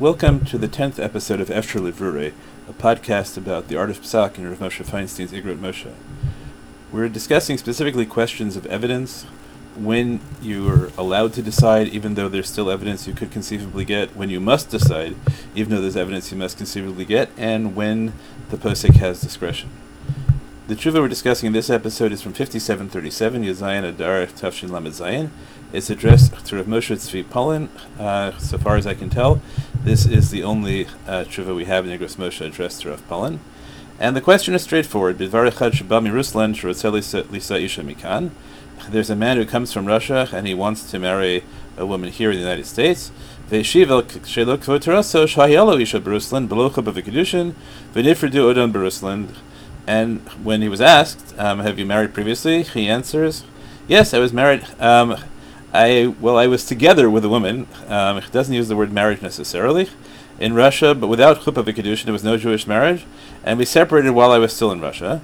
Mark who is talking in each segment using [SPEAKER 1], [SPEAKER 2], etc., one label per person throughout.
[SPEAKER 1] Welcome to the 10th episode of Efshar Livrure, a podcast about the art of Psak and Rav Moshe Feinstein's Igrot Moshe. We're discussing specifically questions of evidence, when you're allowed to decide, even though there's still evidence you could conceivably get, when you must decide, even though there's evidence you must conceivably get, and when the posek has discretion. The tshuva we're discussing in this episode is from 5737, Yazayan Adar Tafshin Lamed Zayin. It's addressed to Rav Moshe Tzvi Polin. Uh, so far as I can tell, this is the only uh, tshuva we have in Igros Moshe addressed to Rav Polin. And the question is straightforward. There's a man who comes from Russia and he wants to marry a woman here in the United States. And when he was asked, um, "Have you married previously?" he answers, "Yes, I was married." Um, I well, I was together with a woman. Um, it doesn't use the word marriage necessarily in Russia, but without chuppah v'kedushin, there was no Jewish marriage, and we separated while I was still in Russia.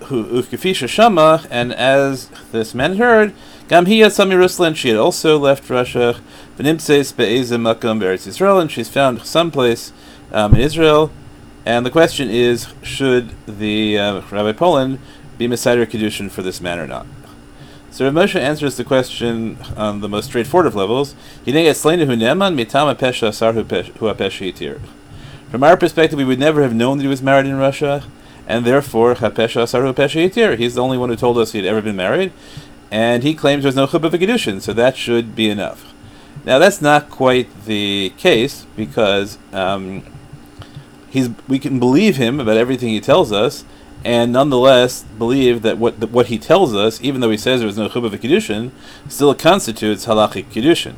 [SPEAKER 1] Ufkefisha shama, and as this man heard, gam hiya sami Ruslan, she had also left Russia. V'nimtzeis be'eze makam be'eretz Yisrael, and she's found someplace um, in Israel. And the question is, should the uh, Rabbi Polin be Messiah Kedushin for this man or not? So Rav Moshe answers the question on the most straightforward of levels. From our perspective, we would never have known that he was married in Russia, and therefore He's the only one who told us he had ever been married, and he claims there's no chuppah v'kedushin, so that should be enough. Now that's not quite the case because um, he's we can believe him about everything he tells us, and nonetheless believe that what that what he tells us, even though he says there was no chuppah v'kedushin, still constitutes halachic kedushin.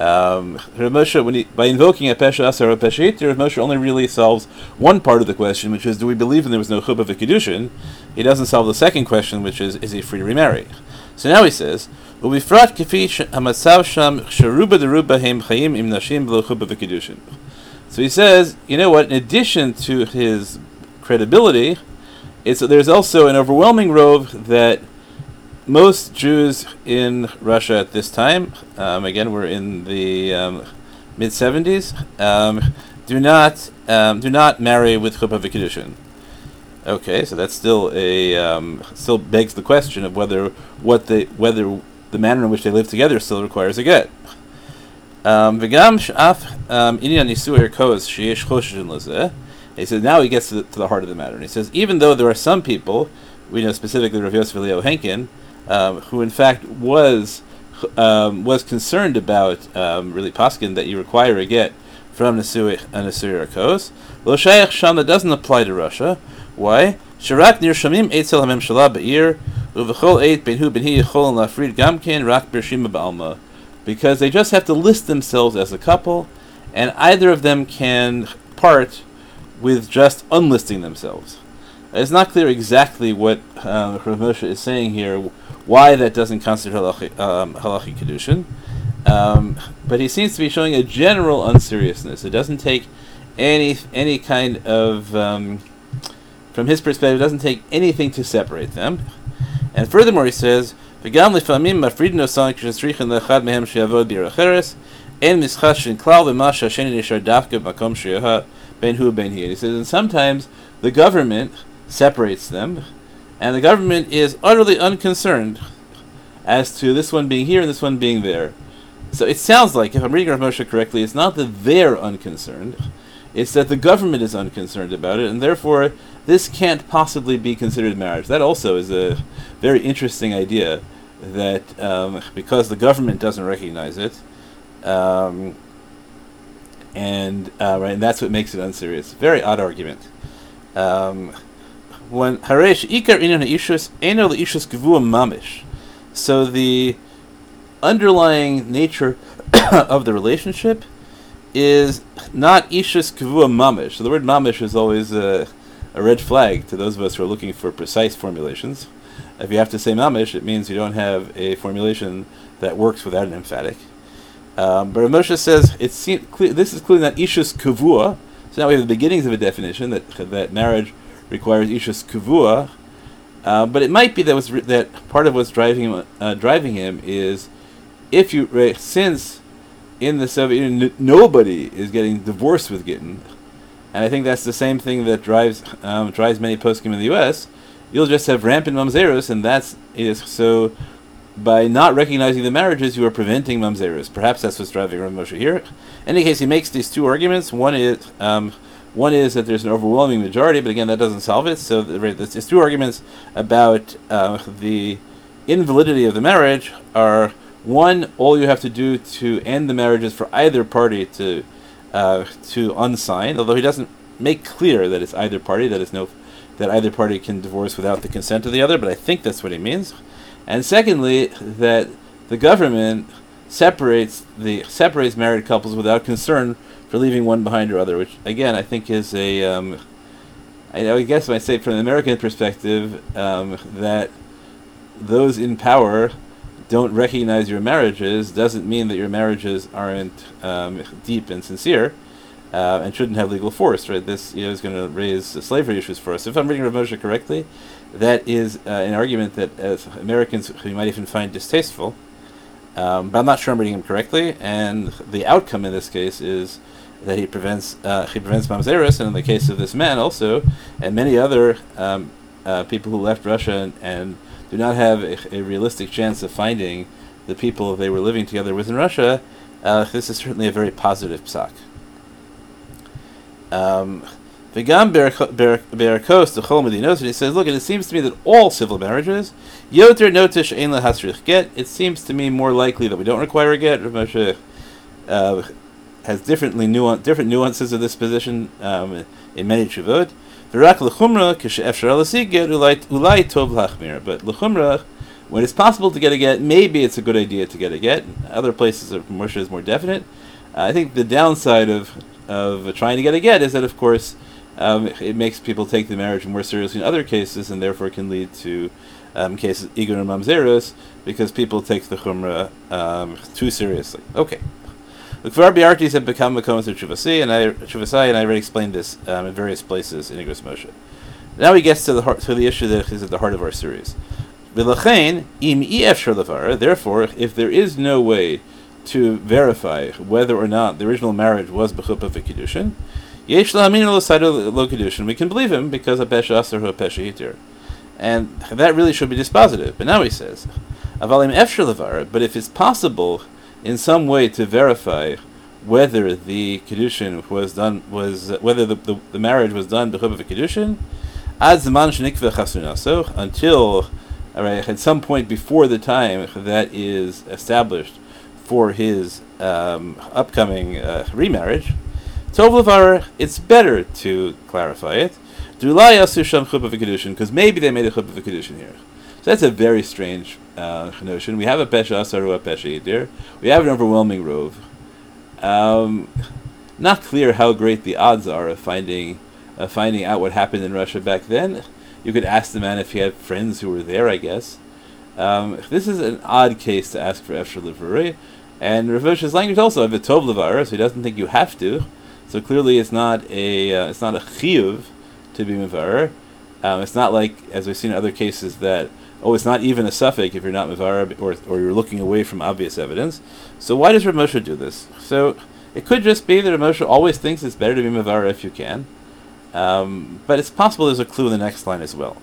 [SPEAKER 1] Um, Moshe, when he, by invoking a pesha asar or pesha Rav Moshe only really solves one part of the question, which is, do we believe there was no chuppah v'kedushin? He doesn't solve the second question, which is, is he free to remarry? So now he says, "Ubifrat kifi hamatzav sham sheruba deruba hem chayim im nashim v'lo chuppah v'kedushin." So he says, you know what? In addition to his credibility, it's, there's also an overwhelming rove that most Jews in Russia at this time, um, again, we're in the um, mid 70s, um, do not um, do not marry with chuppah v'kiddushin. Okay, so that still a um, still begs the question of whether what the whether the manner in which they live together still requires a get. Sh'af inyan koz. He says now he gets to the, to the, heart of the matter, and he says even though there are some people, we know specifically Rav Yosef Eliyahu Henkin, um, who in fact was um, was concerned about um, really paskin that you require a get from Nesui and Nesui Rakos. Lo Shayach Sham that doesn't apply to Russia. Why? Eitzel be'ir eit yechol lafrid rak ba'alma. Because they just have to list themselves as a couple, and either of them can part with just unlisting themselves. It's not clear exactly what uh, Rav Moshe is saying here, why that doesn't constitute halachic, um, kedushin. Um, but he seems to be showing a general unseriousness. It doesn't take any any kind of, um, from his perspective, it doesn't take anything to separate them. And furthermore, he says, "V'gam ben hu ben hi." He says, and sometimes the government separates them, and the government is utterly unconcerned as to this one being here and this one being there. So it sounds like, if I'm reading Rav Moshe correctly, it's not that they're unconcerned, it's that the government is unconcerned about it, and therefore this can't possibly be considered marriage. That also is a very interesting idea that um, because the government doesn't recognize it, um, and uh, right, and that's what makes it unserious. Very odd argument. Um, when haresh ikar mamish. So the underlying nature of the relationship is not ishus kavua mamish. So the word mamish is always a, a red flag to those of us who are looking for precise formulations. If you have to say mamish, it means you don't have a formulation that works without an emphatic. Um, but Moshe says clear, this is clearly not ishus kavua. So now we have the beginnings of a definition that that marriage requires ishus kavua, uh, but it might be that was that part of what's driving him, uh, driving him is if you since in the Soviet Union, nobody is getting divorced with Gittin. And I think that's the same thing that drives um, drives many poskim in the U.S. You'll just have rampant mamzerus, and that's is so. By not recognizing the marriages, you are preventing mamzerus. Perhaps that's what's driving Rav Moshe here. In any case, he makes these two arguments. One is um, one is that there's an overwhelming majority, but again, that doesn't solve it. So there's two arguments about uh, the invalidity of the marriage are one, all you have to do to end the marriage is for either party to uh, to unsign, although he doesn't make clear that it's either party, that is no that either party can divorce without the consent of the other, but I think that's what he means. And secondly, that the government separates the separates married couples without concern for leaving one behind or other, which again I think is a um, I, I guess I might say from an American perspective um, that those in power don't recognize your marriages doesn't mean that your marriages aren't um, deep and sincere. Uh, and shouldn't have legal force, right? This you know, is going to raise slavery issues for us. If I'm reading Rav Moshe correctly, that is uh, an argument that as Americans we might even find distasteful. Um, but I'm not sure I'm reading him correctly, and the outcome in this case is that he prevents uh, he prevents mamzeris, and in the case of this man also, and many other um, uh, people who left Russia and, and do not have a, a, realistic chance of finding the people they were living together with in Russia, uh, this is certainly a very positive psak. Um, V'gam berakos the chol medinos, and he says, look, it seems to me that all civil marriages, yoter notish ein lahasrich get, it seems to me more likely that we don't require a get. Rav uh, has differently nuan- different nuances of this position um, in many chuvot. V'rak l'chumra k'she'efshar alasiged ulai tov lachmir. But l'chumra, when it's possible to get a get, maybe it's a good idea to get a get. Other places, Moshe is more definite. Uh, I think the downside of of trying to get a get is that, of course, um, it makes people take the marriage more seriously in other cases, and therefore can lead to um, cases igur and because people take the chumrah um, too seriously. Okay. The Kvar Biartis have become a of Chuvasi, and I Chuvasai, and I already explained this um, in various places in Igros Moshe. Now he gets to the heart, to the issue that is at the heart of our series. Therefore, if there is no way to verify whether or not the original marriage was b'chuppah v'kiddushin, yesh la'amin lo kiddushin. We can believe him because a pesha aser hu pesha yitir, and that really should be dispositive. But now he says, avalim ef But if it's possible in some way to verify whether the kiddushin was done was whether the, the, the, marriage was done b'chuppah v'kiddushin, zaman shenikve chasunaso until right, at some point before the time that is established for his um, upcoming uh, remarriage. Tov it's better to clarify it. Because maybe they made a chuppah v'kedushin here. So that's a very strange uh, notion. We have a pesha asaru a pesha yidir. We have an overwhelming rove. Um, not clear how great the odds are of finding finding out what happened in Russia back then. You could ask the man if he had friends who were there. I guess um, this is an odd case to ask for Efshar Livrei. And Rav Moshe's language also have a Tov Levar, so he doesn't think you have to. So clearly it's not a uh, it's not a chiyuv to be Mevar. Um, it's not like, as we've seen in other cases, that, oh, it's not even a suffix if you're not Mevar or, or you're looking away from obvious evidence. So why does Rav Moshe do this? So it could just be that Rav Moshe always thinks it's better to be Mevar if you can. Um, but it's possible there's a clue in the next line as well.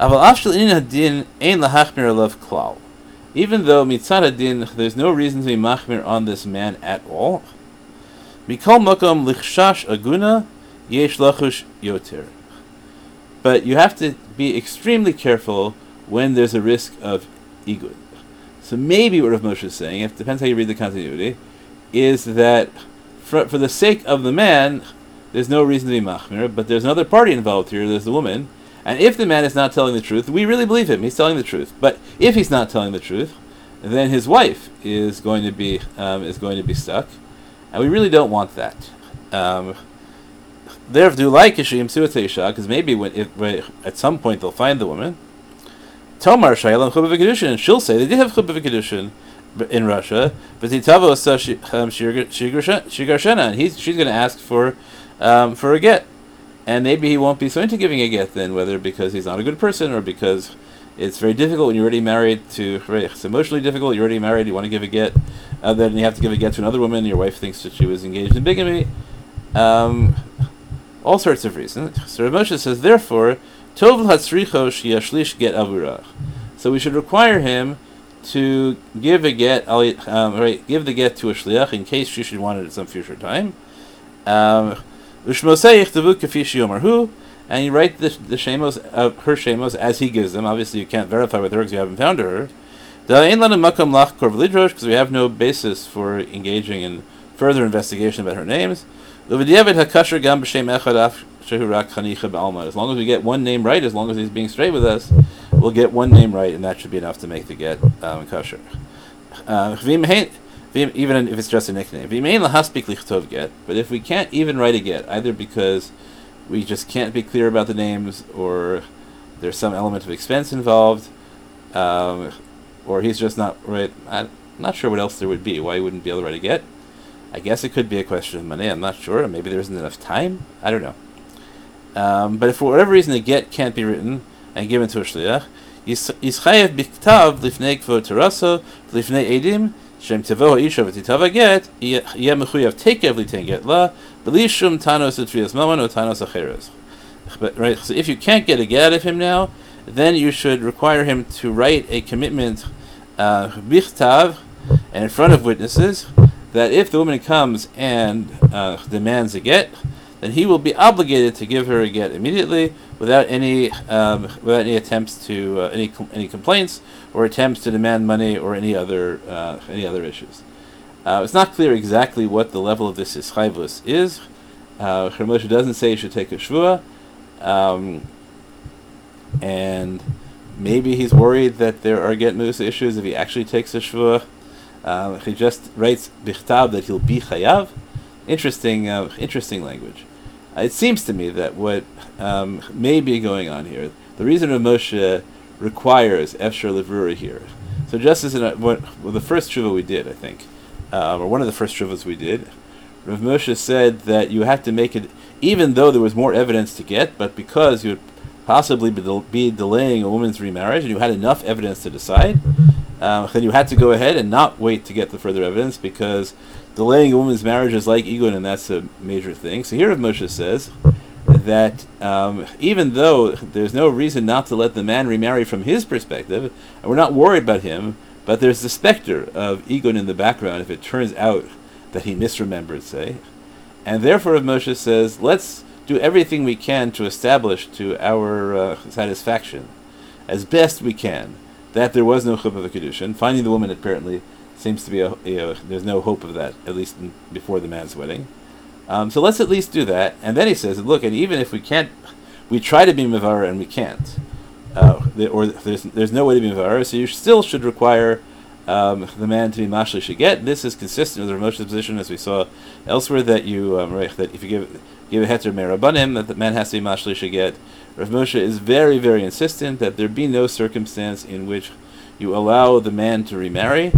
[SPEAKER 1] Even though mitzad adin, there's no reason to be machmir on this man at all. Mikol makom lichshash aguna yoter. But you have to be extremely careful when there's a risk of igud. So maybe what Rav Moshe is saying, it depends how you read the continuity, is that for, for the sake of the man, there's no reason to be machmir, but there's another party involved here, there's the woman, and if the man is not telling the truth, we really believe him. He's telling the truth. But if he's not telling the truth, then his wife is going to be um, is going to be stuck, and we really don't want that. Um, there do like because maybe when if, at some point they'll find the woman. Tomar Shailam Chubav and she'll say they did have Chubav in Russia, but Titavo um, Shigarshena, and he's she's going to ask for um, for a get and maybe he won't be so into giving a get then, whether because he's not a good person or because it's very difficult when you're already married to. It's emotionally difficult. You're already married. You want to give a get Uh, then you have to give a get to another woman. Your wife thinks that she was engaged in bigamy. Um, all sorts of reasons. So Moshe says, therefore, tov hatzricho get avurach. So we should require him to give a get, um, right, give the get to a shliach in case she should want it at some future time. Um, and you write the, the shemos, uh, her shemos as he gives them. Obviously, you can't verify with her because you haven't found her. Because we have no basis for engaging in further investigation about her names. As long as we get one name right, as long as he's being straight with us, we'll get one name right, and that should be enough to make the get um. Even if it's just a nickname. get, but if we can't even write a get, either because we just can't be clear about the names, or there's some element of expense involved, um, or he's just not right. I'm not sure what else there would be. Why he wouldn't be able to write a get? I guess it could be a question of money. I'm not sure. Maybe there isn't enough time. I don't know. Um, but if for whatever reason the get can't be written and given to a shliach, biktav lifnei lifnei edim Shem Yeh Get La, Tanos O Tanos Acheres. Right, so if you can't get a get out of him now, then you should require him to write a commitment, uh, bichtav, and in front of witnesses, that if the woman comes and uh, demands a get, then he will be obligated to give her a get immediately without any um, without any attempts to uh, any any complaints or attempts to demand money or any other uh, any other issues. Uh, it's not clear exactly what the level of this ischayvus is. Uh, doesn't say he should take a shvua, um, and maybe he's worried that there are get moose issues if he actually takes a shvua. Uh, he just writes bichtav that he'll be chayav. Interesting, uh, interesting language. It seems to me that what um, may be going on here, the reason Rav Moshe requires Efshar Livrura here. So just as in a, what, well, the first tshuva we did, I think, um, or one of the first tshuvas we did, Rav Moshe said that you have to make it, even though there was more evidence to get, but because you would possibly be, del- be delaying a woman's remarriage and you had enough evidence to decide, um, then you had to go ahead and not wait to get the further evidence because delaying a woman's marriage is like egon, and that's a major thing. So here Moshe says that um, even though there's no reason not to let the man remarry from his perspective, and we're not worried about him, but there's the specter of Egon in the background if it turns out that he misremembered, say. And therefore, Moshe says, let's do everything we can to establish to our uh, satisfaction, as best we can, that there was no chuppah of a kedushin. Finding the woman apparently seems to be a, a, a there's no hope of that, at least before the man's wedding. Um, so let's at least do that. And then he says, look, and even if we can't, we try to be Mavara and we can't, uh, or there's, there's no way to be Mavara, so you still should require um, the man to be Mashli Shaget. This is consistent with Ramosha's position, as we saw elsewhere, that you um, right, that if you give give a heter merabanim, that the man has to be Mashli Shaget. Rav Moshe is very, very insistent that there be no circumstance in which you allow the man to remarry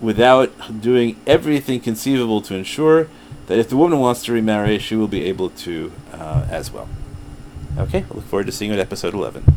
[SPEAKER 1] without doing everything conceivable to ensure that if the woman wants to remarry, she will be able to uh, as well. Okay, I look forward to seeing you at episode 11.